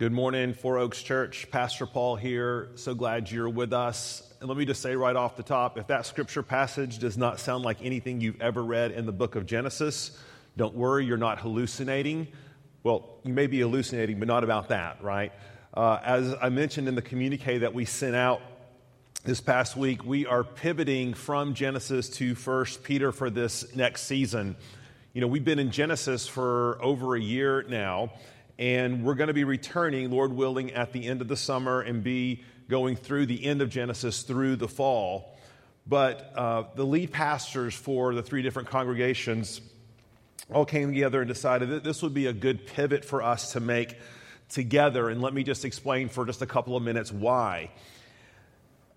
Good morning, Four Oaks Church. Pastor Paul here. So glad you're with us. And let me just say right off the top if that scripture passage does not sound like anything you've ever read in the book of Genesis, don't worry, you're not hallucinating. Well, you may be hallucinating, but not about that, right? Uh, as I mentioned in the communique that we sent out this past week, we are pivoting from Genesis to First Peter for this next season. You know, we've been in Genesis for over a year now, and we're going to be returning, Lord willing, at the end of the summer and be going through the end of Genesis through the fall. But uh, the lead pastors for the three different congregations all came together and decided that this would be a good pivot for us to make together. And let me just explain for just a couple of minutes why.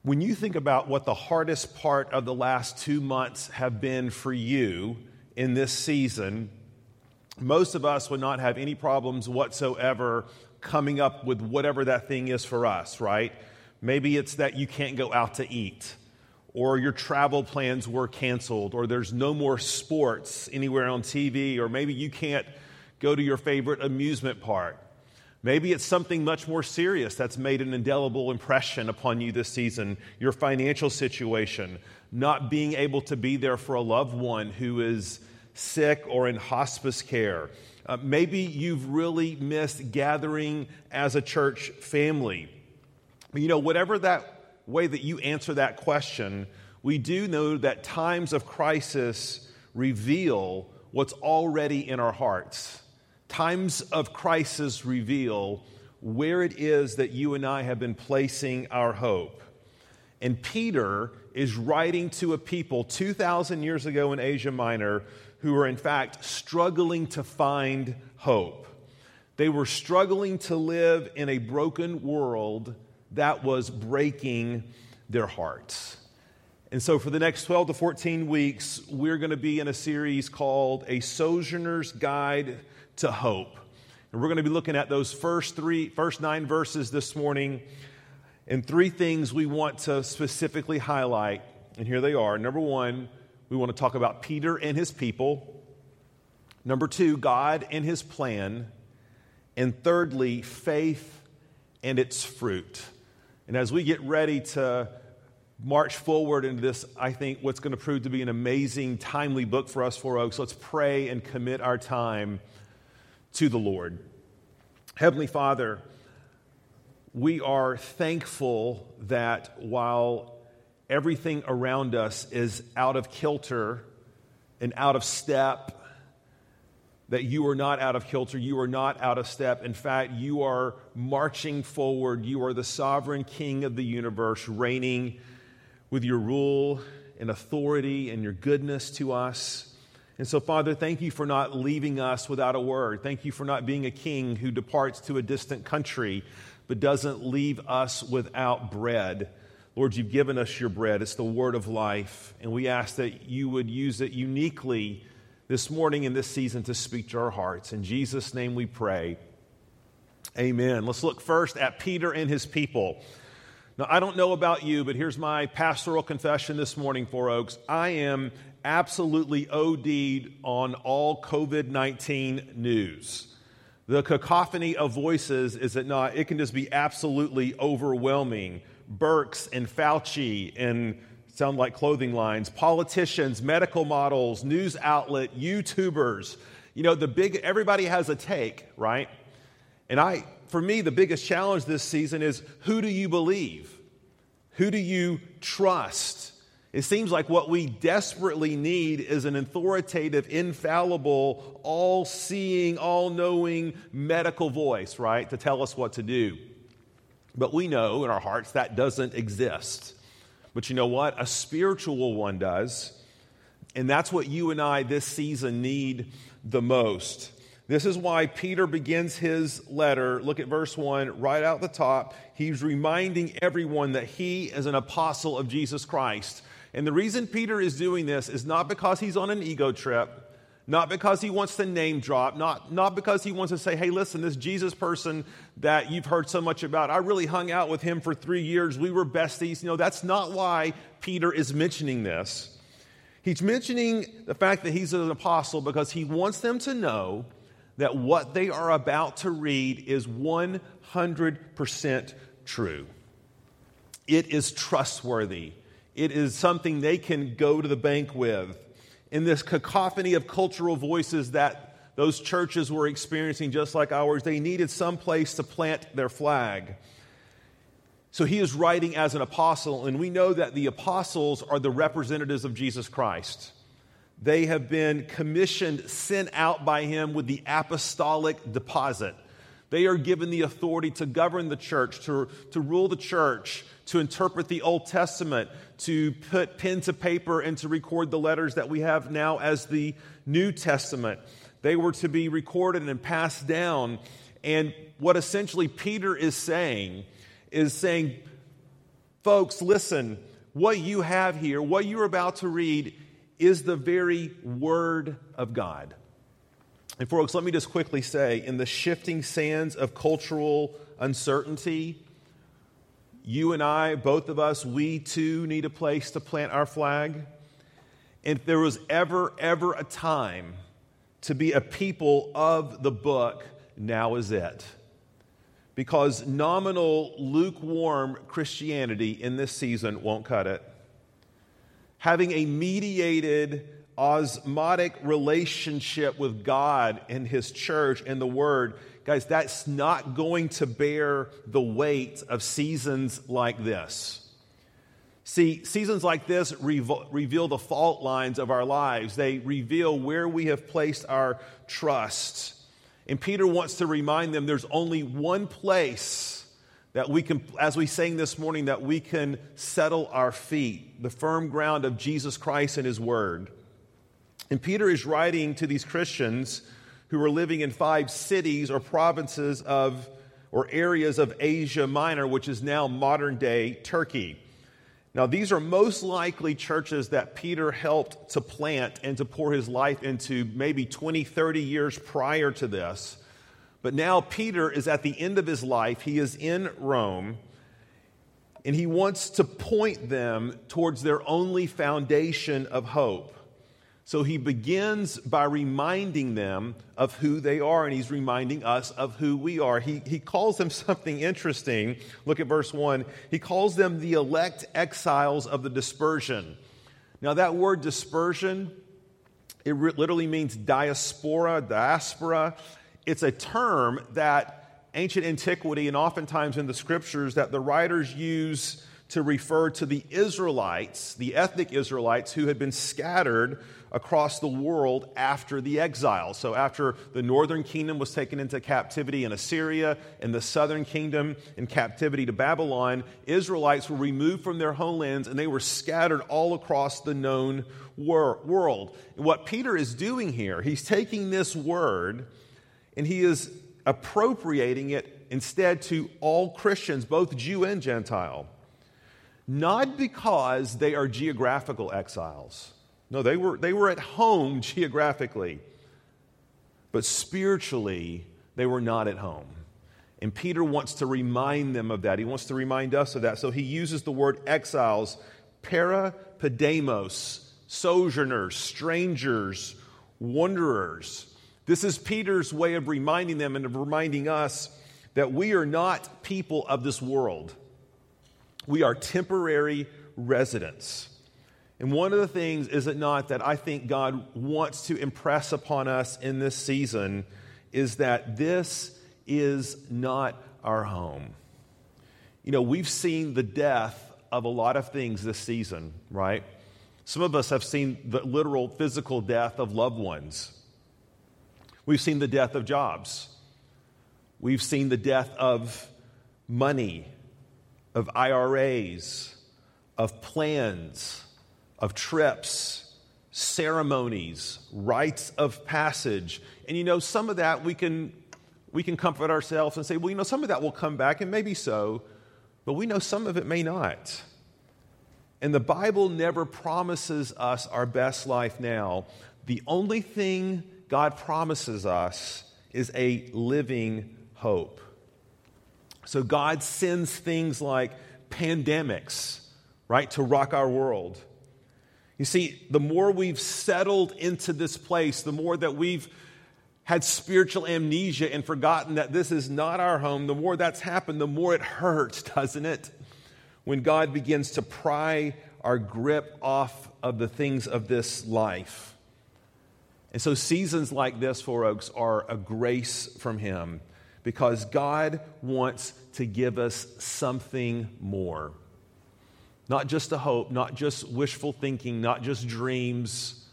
When you think about what the hardest part of the last two months have been for you in this season, most of us would not have any problems whatsoever coming up with whatever that thing is for us, right? Maybe it's that you can't go out to eat, or your travel plans were canceled, or there's no more sports anywhere on TV, or maybe you can't go to your favorite amusement park. Maybe it's something much more serious that's made an indelible impression upon you this season your financial situation, not being able to be there for a loved one who is sick or in hospice care. Uh, maybe you've really missed gathering as a church family. You know, whatever that way that you answer that question, we do know that times of crisis reveal what's already in our hearts. Times of crisis reveal where it is that you and I have been placing our hope. And Peter is writing to a people 2,000 years ago in Asia Minor who were, in fact, struggling to find hope. They were struggling to live in a broken world that was breaking their hearts. And so, for the next 12 to 14 weeks, we're going to be in a series called A Sojourner's Guide to Hope. And we're going to be looking at those first three, first nine verses this morning, and three things we want to specifically highlight. And here they are. Number one, we want to talk about Peter and his people. Number two, God and his plan. And thirdly, faith and its fruit. And as we get ready to march forward into this, I think what's going to prove to be an amazing, timely book for us, Four Oaks, let's pray and commit our time to the Lord. Heavenly Father, we are thankful that while everything around us is out of kilter and out of step, that you are not out of kilter, you are not out of step. In fact, you are marching forward. You are the sovereign king of the universe, reigning with your rule and authority and your goodness to us. And so, Father, thank you for not leaving us without a word. Thank you for not being a king who departs to a distant country but doesn't leave us without bread. Lord, you've given us your bread. It's the word of life. And we ask that you would use it uniquely this morning in this season to speak to our hearts. In Jesus' name we pray. Amen. Let's look first at Peter and his people. Now, I don't know about you, but here's my pastoral confession this morning, Four Oaks. I am absolutely OD'd on all COVID 19 news. The cacophony of voices, is it not? It can just be absolutely overwhelming. Birx and Fauci and sound like clothing lines, politicians, medical models, news outlet, YouTubers. You know, the big, everybody has a take, right? And I, for me, the biggest challenge this season is who do you believe? Who do you trust? It seems like what we desperately need is an authoritative, infallible, all seeing, all knowing medical voice, right, to tell us what to do. But we know in our hearts that doesn't exist. But you know what? A spiritual one does. And that's what you and I this season need the most. This is why Peter begins his letter. Look at verse 1 right out the top. He's reminding everyone that he is an apostle of Jesus Christ. And the reason Peter is doing this is not because he's on an ego trip, not because he wants to name drop, not, not because he wants to say, hey, listen, this Jesus person that you've heard so much about, I really hung out with him for three years. We were besties. You know, that's not why Peter is mentioning this. He's mentioning the fact that he's an apostle because he wants them to know that what they are about to read is 100% true. It is trustworthy. It is something they can go to the bank with. In this cacophony of cultural voices that those churches were experiencing, just like ours, they needed some place to plant their flag. So he is writing as an apostle, and we know that the apostles are the representatives of Jesus Christ. They have been commissioned, sent out by him with the apostolic deposit. They are given the authority to govern the church, to, to rule the church, to interpret the Old Testament, to put pen to paper, and to record the letters that we have now as the New Testament. They were to be recorded and passed down. And what essentially Peter is saying is saying, folks, listen, what you have here, what you're about to read, is the very Word of God. And, folks, let me just quickly say in the shifting sands of cultural uncertainty, you and I, both of us, we too need a place to plant our flag. If there was ever, ever a time to be a people of the book, now is it. Because nominal, lukewarm Christianity in this season won't cut it. Having a mediated, osmotic relationship with God and His church and the Word, guys, that's not going to bear the weight of seasons like this. See, seasons like this reveal the fault lines of our lives. They reveal where we have placed our trust. And Peter wants to remind them there's only one place that we can, as we sang this morning, that we can settle our feet, the firm ground of Jesus Christ and His Word. And Peter is writing to these Christians who are living in five cities or provinces of, or areas of Asia Minor, which is now modern day Turkey. Now, these are most likely churches that Peter helped to plant and to pour his life into maybe 20, 30 years prior to this. But now Peter is at the end of his life. He is in Rome, and he wants to point them towards their only foundation of hope. So he begins by reminding them of who they are, and he's reminding us of who we are. He, he calls them something interesting. Look at verse 1. He calls them the elect exiles of the dispersion. Now, that word dispersion, it re- literally means diaspora, diaspora. It's a term that ancient antiquity and oftentimes in the scriptures that the writers use to refer to the Israelites, the ethnic Israelites who had been scattered across the world after the exile. So, after the northern kingdom was taken into captivity in Assyria and the southern kingdom in captivity to Babylon, Israelites were removed from their homelands and they were scattered all across the known wor- world. What Peter is doing here, he's taking this word and he is appropriating it instead to all Christians, both Jew and Gentile. Not because they are geographical exiles no, they were, they were at home geographically, but spiritually, they were not at home. And Peter wants to remind them of that. He wants to remind us of that. So he uses the word exiles, parepidemos, sojourners, strangers, wanderers. This is Peter's way of reminding them and of reminding us that we are not people of this world. We are temporary residents. And one of the things, is it not, that I think God wants to impress upon us in this season is that this is not our home. You know, we've seen the death of a lot of things this season, right? Some of us have seen the literal physical death of loved ones. We've seen the death of jobs. We've seen the death of money, of IRAs, of plans of trips, ceremonies, rites of passage. And you know, some of that we can, we can comfort ourselves and say, well, you know, some of that will come back, and maybe so, but we know some of it may not. And the Bible never promises us our best life now. The only thing God promises us is a living hope. So God sends things like pandemics, right, to rock our world. You see, the more we've settled into this place, the more that we've had spiritual amnesia and forgotten that this is not our home, the more that's happened, the more it hurts, doesn't it? When God begins to pry our grip off of the things of this life. And so, seasons like this, Four Oaks, are a grace from Him because God wants to give us something more. Not just a hope, not just wishful thinking, not just dreams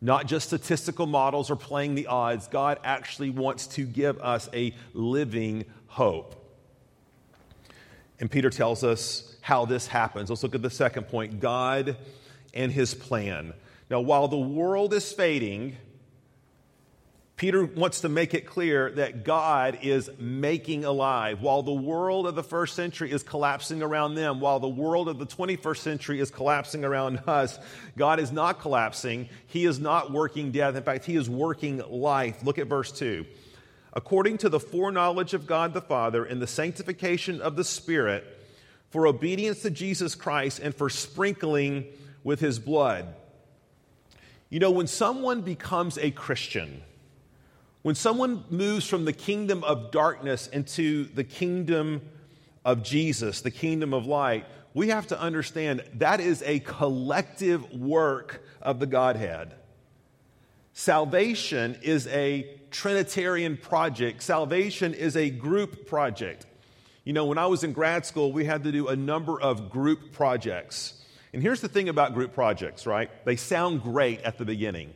not just statistical models or playing the odds. God actually wants to give us a living hope. And Peter tells us how this happens. Let's look at the second point God and his plan. Now, while the world is fading, Peter wants to make it clear that God is making alive. While the world of the first century is collapsing around them, while the world of the 21st century is collapsing around us, God is not collapsing. He is not working death. In fact, He is working life. Look at verse 2. According to the foreknowledge of God the Father and the sanctification of the Spirit, for obedience to Jesus Christ and for sprinkling with His blood. You know, when someone becomes a Christian, when someone moves from the kingdom of darkness into the kingdom of Jesus, the kingdom of light, we have to understand that is a collective work of the Godhead. Salvation is a Trinitarian project, salvation is a group project. You know, when I was in grad school, we had to do a number of group projects. And here's the thing about group projects, right? They sound great at the beginning.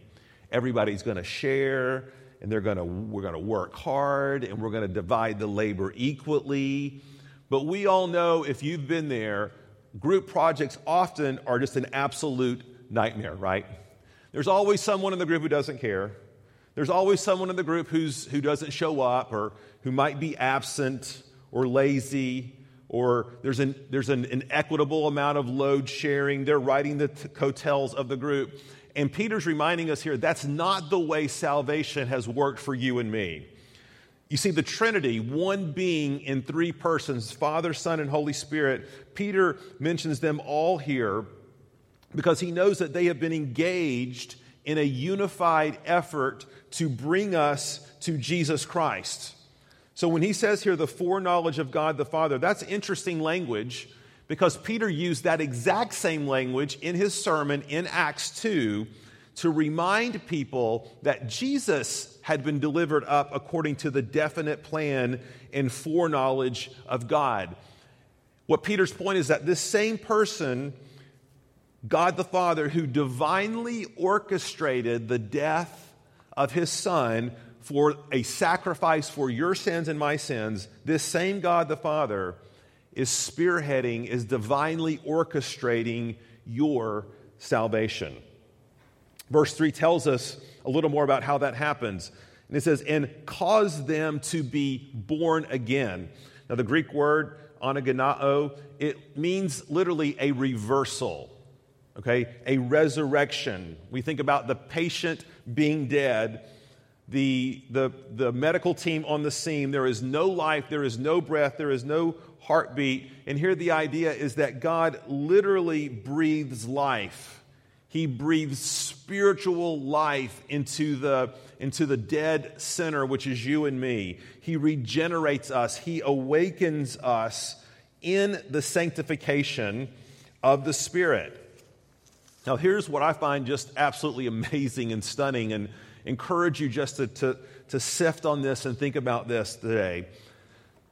Everybody's going to share, and they're gonna, we're going to work hard and we're going to divide the labor equally. But we all know if you've been there, group projects often are just an absolute nightmare, right? There's always someone in the group who doesn't care. There's always someone in the group who's, who doesn't show up or who might be absent or lazy or there's an, there's an inequitable amount of load sharing. They're riding the t- coattails of the group. And Peter's reminding us here that's not the way salvation has worked for you and me. You see, the Trinity, one being in three persons Father, Son, and Holy Spirit, Peter mentions them all here because he knows that they have been engaged in a unified effort to bring us to Jesus Christ. So when he says here the foreknowledge of God the Father, that's interesting language because Peter used that exact same language in his sermon in Acts 2 to remind people that Jesus had been delivered up according to the definite plan and foreknowledge of God. What Peter's point is that this same person, God the Father, who divinely orchestrated the death of his son for a sacrifice for your sins and my sins, this same God the Father is spearheading, is divinely orchestrating your salvation. Verse 3 tells us a little more about how that happens. And it says, and cause them to be born again. Now, the Greek word anagennao, it means literally a reversal, okay? A resurrection. We think about the patient being dead, the, the, the medical team on the scene. There is no life, there is no breath, there is no heartbeat. And here the idea is that God literally breathes life. He breathes spiritual life into the, into the dead sinner, which is you and me. He regenerates us, He awakens us in the sanctification of the Spirit. Now, here's what I find just absolutely amazing and stunning, and encourage you just to, to, to sift on this and think about this today.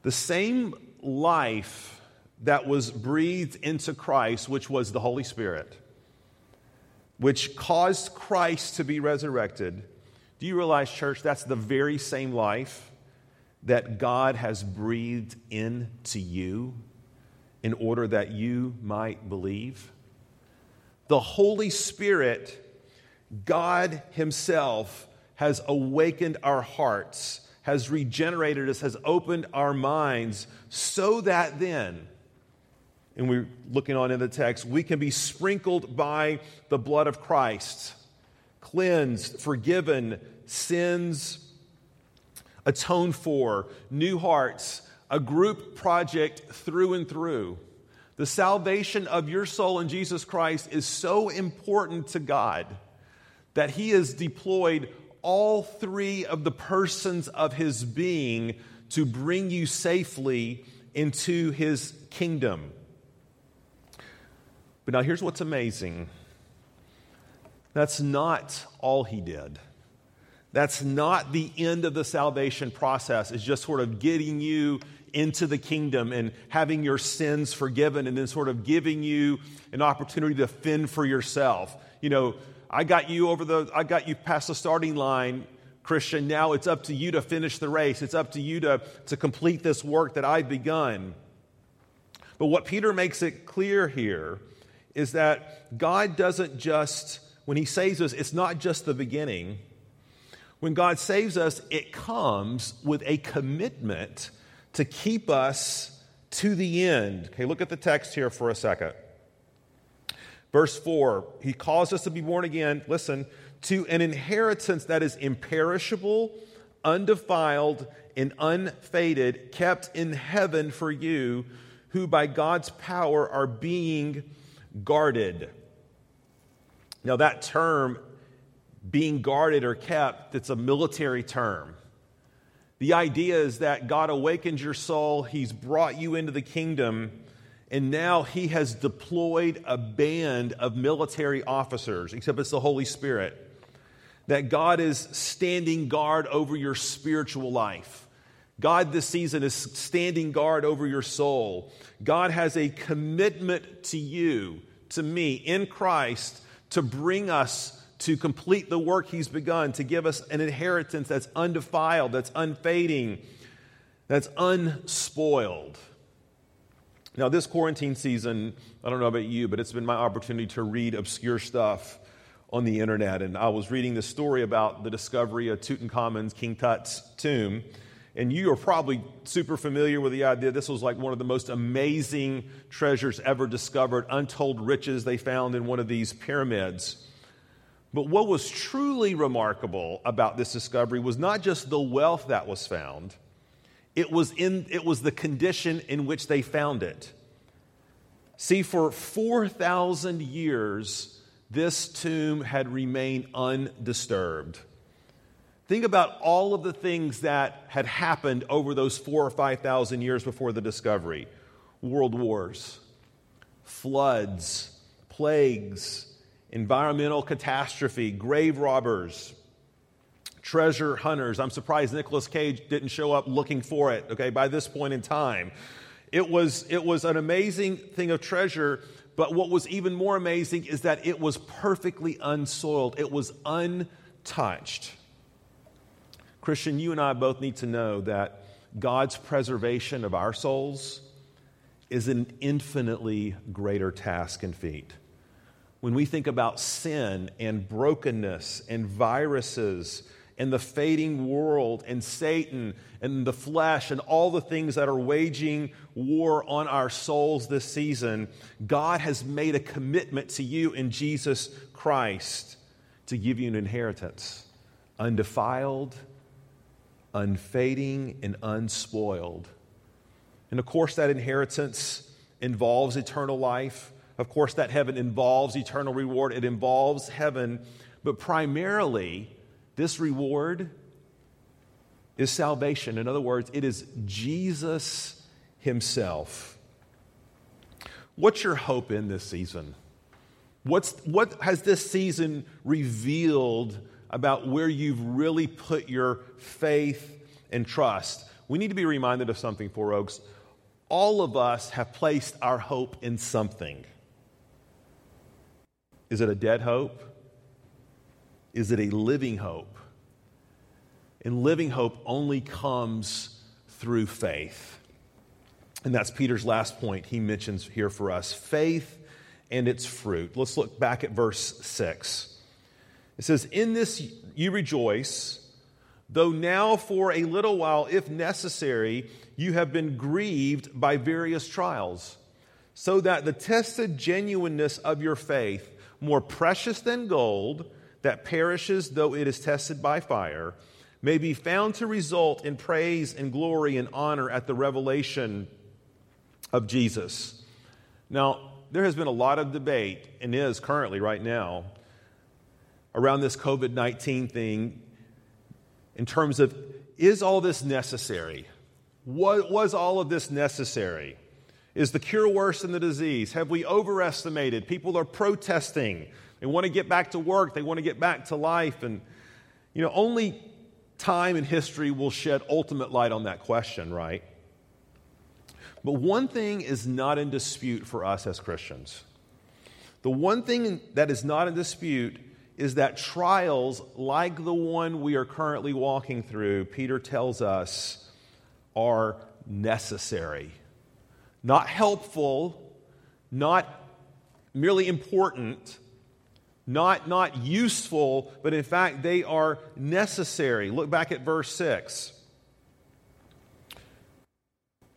The same life that was breathed into Christ, which was the Holy Spirit, which caused Christ to be resurrected. Do you realize, church, that's the very same life that God has breathed into you in order that you might believe? The Holy Spirit, God Himself, has awakened our hearts has regenerated us, has opened our minds, so that then, and we're looking on in the text, we can be sprinkled by the blood of Christ, cleansed, forgiven, sins atoned for, new hearts, a group project through and through. The salvation of your soul in Jesus Christ is so important to God that He has deployed all three of the persons of his being to bring you safely into his kingdom. But now here's what's amazing that's not all he did. That's not the end of the salvation process, it's just sort of getting you into the kingdom and having your sins forgiven and then sort of giving you an opportunity to fend for yourself. You know, I got you over the, I got you past the starting line, Christian. Now it's up to you to finish the race. It's up to you to, to complete this work that I've begun. But what Peter makes it clear here is that God doesn't just, when He saves us, it's not just the beginning. When God saves us, it comes with a commitment to keep us to the end. Okay, look at the text here for a second. Verse 4 He calls us to be born again, listen, to an inheritance that is imperishable, undefiled, and unfaded, kept in heaven for you, who by God's power are being guarded. Now, that term, being guarded or kept, it's a military term. The idea is that God awakens your soul, He's brought you into the kingdom, and now He has deployed a band of military officers, except it's the Holy Spirit. That God is standing guard over your spiritual life. God this season is standing guard over your soul. God has a commitment to you, to me, in Christ, to bring us to complete the work he's begun, to give us an inheritance that's undefiled, that's unfading, that's unspoiled. Now, this quarantine season, I don't know about you, but it's been my opportunity to read obscure stuff on the internet. And I was reading this story about the discovery of Tutankhamun's King Tut's tomb. And you are probably super familiar with the idea this was like one of the most amazing treasures ever discovered, untold riches they found in one of these pyramids. But what was truly remarkable about this discovery was not just the wealth that was found, it was, in, it was the condition in which they found it. See, for 4,000 years, this tomb had remained undisturbed. Think about all of the things that had happened over those four or 5,000 years before the discovery world wars, floods, plagues, environmental catastrophe, grave robbers, treasure hunters. I'm surprised Nicolas Cage didn't show up looking for it, okay, by this point in time. It was, it was an amazing thing of treasure, but what was even more amazing is that it was perfectly unsoiled, it was untouched. Christian, you and I both need to know that God's preservation of our souls is an infinitely greater task and feat when we think about sin and brokenness and viruses and the fading world and Satan and the flesh and all the things that are waging war on our souls this season, God has made a commitment to you in Jesus Christ to give you an inheritance undefiled, unfading, and unspoiled. And of course, that inheritance involves eternal life. Of course, that heaven involves eternal reward, it involves heaven, but primarily, this reward is salvation. In other words, it is Jesus Himself. What's your hope in this season? What's, what has this season revealed about where you've really put your faith and trust? We need to be reminded of something, Four Oaks. All of us have placed our hope in something. Is it a dead hope? Is it a living hope? And living hope only comes through faith. And that's Peter's last point he mentions here for us faith and its fruit. Let's look back at verse 6. It says, In this you rejoice, though now for a little while, if necessary, you have been grieved by various trials, so that the tested genuineness of your faith, more precious than gold that perishes though it is tested by fire, may be found to result in praise and glory and honor at the revelation of Jesus. Now, there has been a lot of debate, and is currently right now, around this COVID 19 thing. in terms of is all this necessary? What, was all of this necessary? Is the cure worse than the disease? Have we overestimated? People are protesting. They want to get back to work, they want to get back to life. And, you know, only time and history will shed ultimate light on that question, right? But one thing is not in dispute for us as Christians. The one thing that is not in dispute is that trials like the one we are currently walking through, Peter tells us, are necessary. Not helpful, not merely important, not, not useful, but in fact, they are necessary. Look back at verse 6.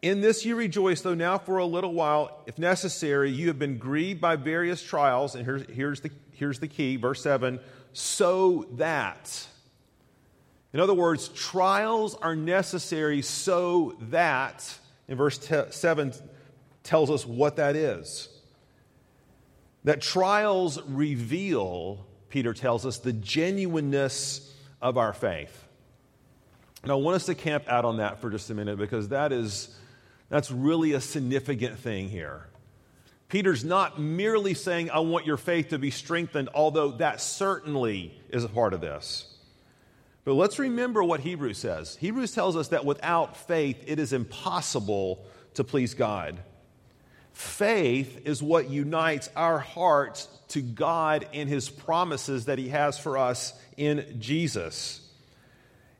In this you rejoice, though now for a little while, if necessary, you have been grieved by various trials. And here's, here's, the, here's the key, verse 7 so that. In other words, trials are necessary so that, in verse 7 tells us what that is. That trials reveal, Peter tells us, the genuineness of our faith. And I want us to camp out on that for just a minute because that is that's really a significant thing here. Peter's not merely saying, I want your faith to be strengthened, although that certainly is a part of this. But let's remember what Hebrews says. Hebrews tells us that without faith, it is impossible to please God. Faith is what unites our hearts to God and His promises that He has for us in Jesus.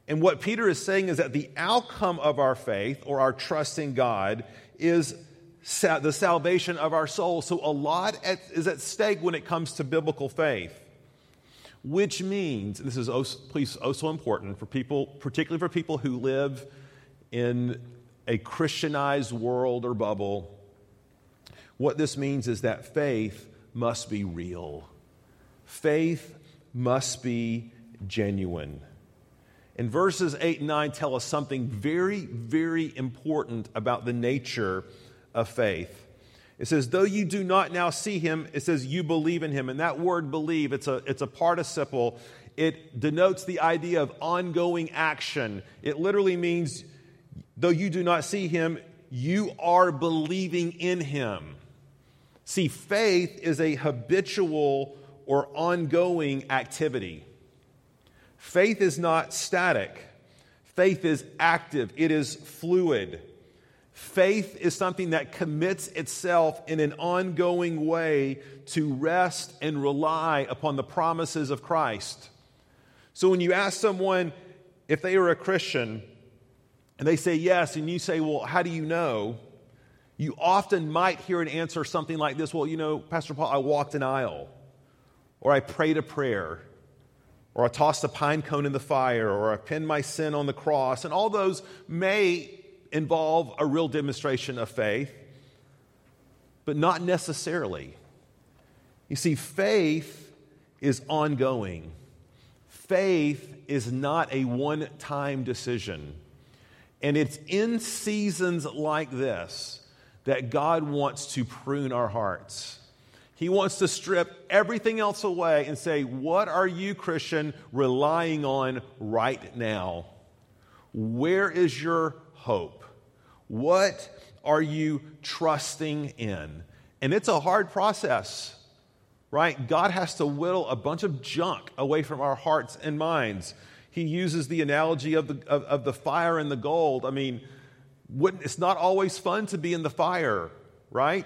And what Peter is saying is that the outcome of our faith or our trust in God is the salvation of our soul. So a lot at, is at stake when it comes to biblical faith. Which means, this is also, please oh, also important for people, particularly for people who live in a Christianized world or bubble, what this means is that faith must be real. Faith must be genuine. And verses 8 and 9 tell us something very, very important about the nature of faith. It says, though you do not now see him, it says you believe in him. And that word believe, it's a, it's a participle. It denotes the idea of ongoing action. It literally means, though you do not see him, you are believing in him. See, faith is a habitual or ongoing activity. Faith is not static, faith is active, it is fluid. Faith is something that commits itself in an ongoing way to rest and rely upon the promises of Christ. So when you ask someone if they are a Christian and they say yes, and you say, Well, how do you know? You often might hear an answer something like this Well, you know, Pastor Paul, I walked an aisle, or I prayed a prayer, or I tossed a pine cone in the fire, or I pinned my sin on the cross. And all those may involve a real demonstration of faith, but not necessarily. You see, faith is ongoing. Faith is not a one time decision. And it's in seasons like this that God wants to prune our hearts. He wants to strip everything else away and say, What are you, Christian, relying on right now? Where is your hope? What are you trusting in? And it's a hard process, right? God has to whittle a bunch of junk away from our hearts and minds. He uses the analogy of the, of, of the fire and the gold. I mean, it's not always fun to be in the fire, right?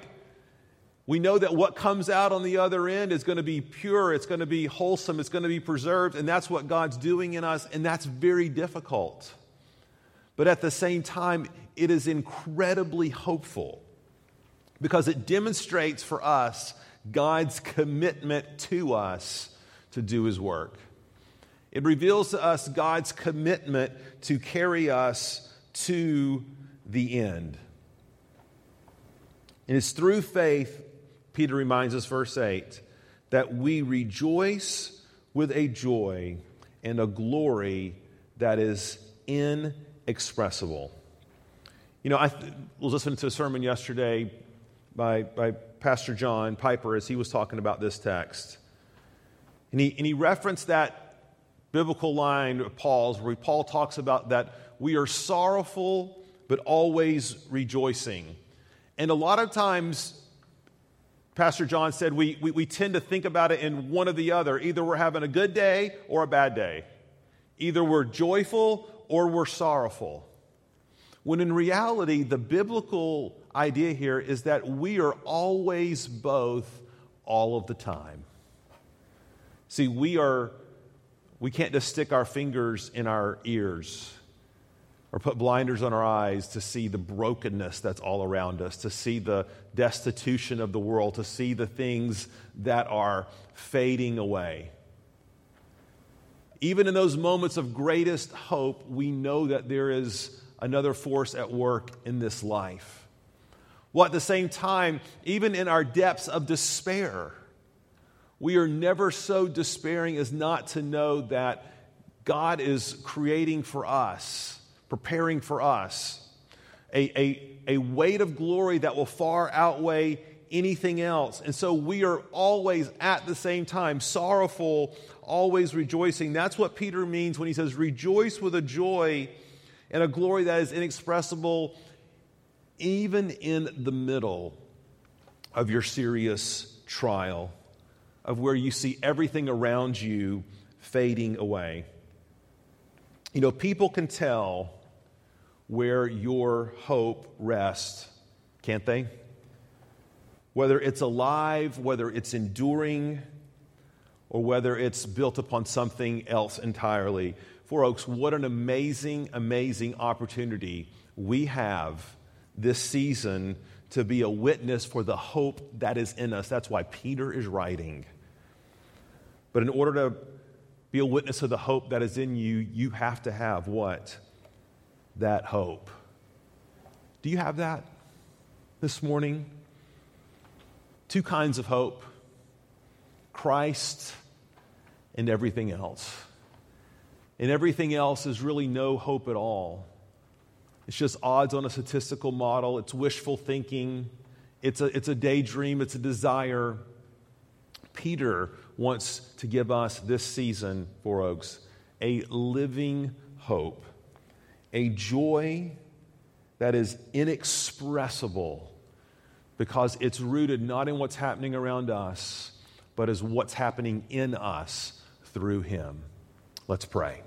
We know that what comes out on the other end is going to be pure, it's going to be wholesome, it's going to be preserved, and that's what God's doing in us, and that's very difficult. But at the same time, it is incredibly hopeful because it demonstrates for us God's commitment to us to do His work. It reveals to us God's commitment to carry us to the end. And it's through faith Peter reminds us, verse 8, that we rejoice with a joy and a glory that is inexpressible. You know, I was listening to a sermon yesterday by, by Pastor John Piper as he was talking about this text. And he, and he referenced that biblical line of Paul's where Paul talks about that we are sorrowful but always rejoicing. And a lot of times, Pastor John said we, we, we, tend to think about it in one or the other. Either we're having a good day or a bad day. Either we're joyful or we're sorrowful. When in reality, the biblical idea here is that we are always both all of the time. See, we are, we can't just stick our fingers in our ears or put blinders on our eyes to see the brokenness that's all around us, to see the destitution of the world, to see the things that are fading away. Even in those moments of greatest hope, we know that there is another force at work in this life. While at the same time, even in our depths of despair, we are never so despairing as not to know that God is creating for us preparing for us a, a, a weight of glory that will far outweigh anything else. And so we are always at the same time sorrowful, always rejoicing. That's what Peter means when he says, Rejoice with a joy and a glory that is inexpressible, even in the middle of your serious trial, of where you see everything around you fading away. You know, people can tell where your hope rests, can't they? Whether it's alive, whether it's enduring, or whether it's built upon something else entirely. Four Oaks, what an amazing, amazing opportunity we have this season to be a witness for the hope that is in us. That's why Peter is writing. But in order to be a witness of the hope that is in you, you have to have what? That hope. Do you have that this morning? Two kinds of hope Christ and everything else. And everything else is really no hope at all. It's just odds on a statistical model, it's wishful thinking, it's a, it's a daydream, it's a desire. Peter wants to give us this season, Four Oaks, a living hope, a joy that is inexpressible because it's rooted not in what's happening around us, but as what's happening in us through Him. Let's pray.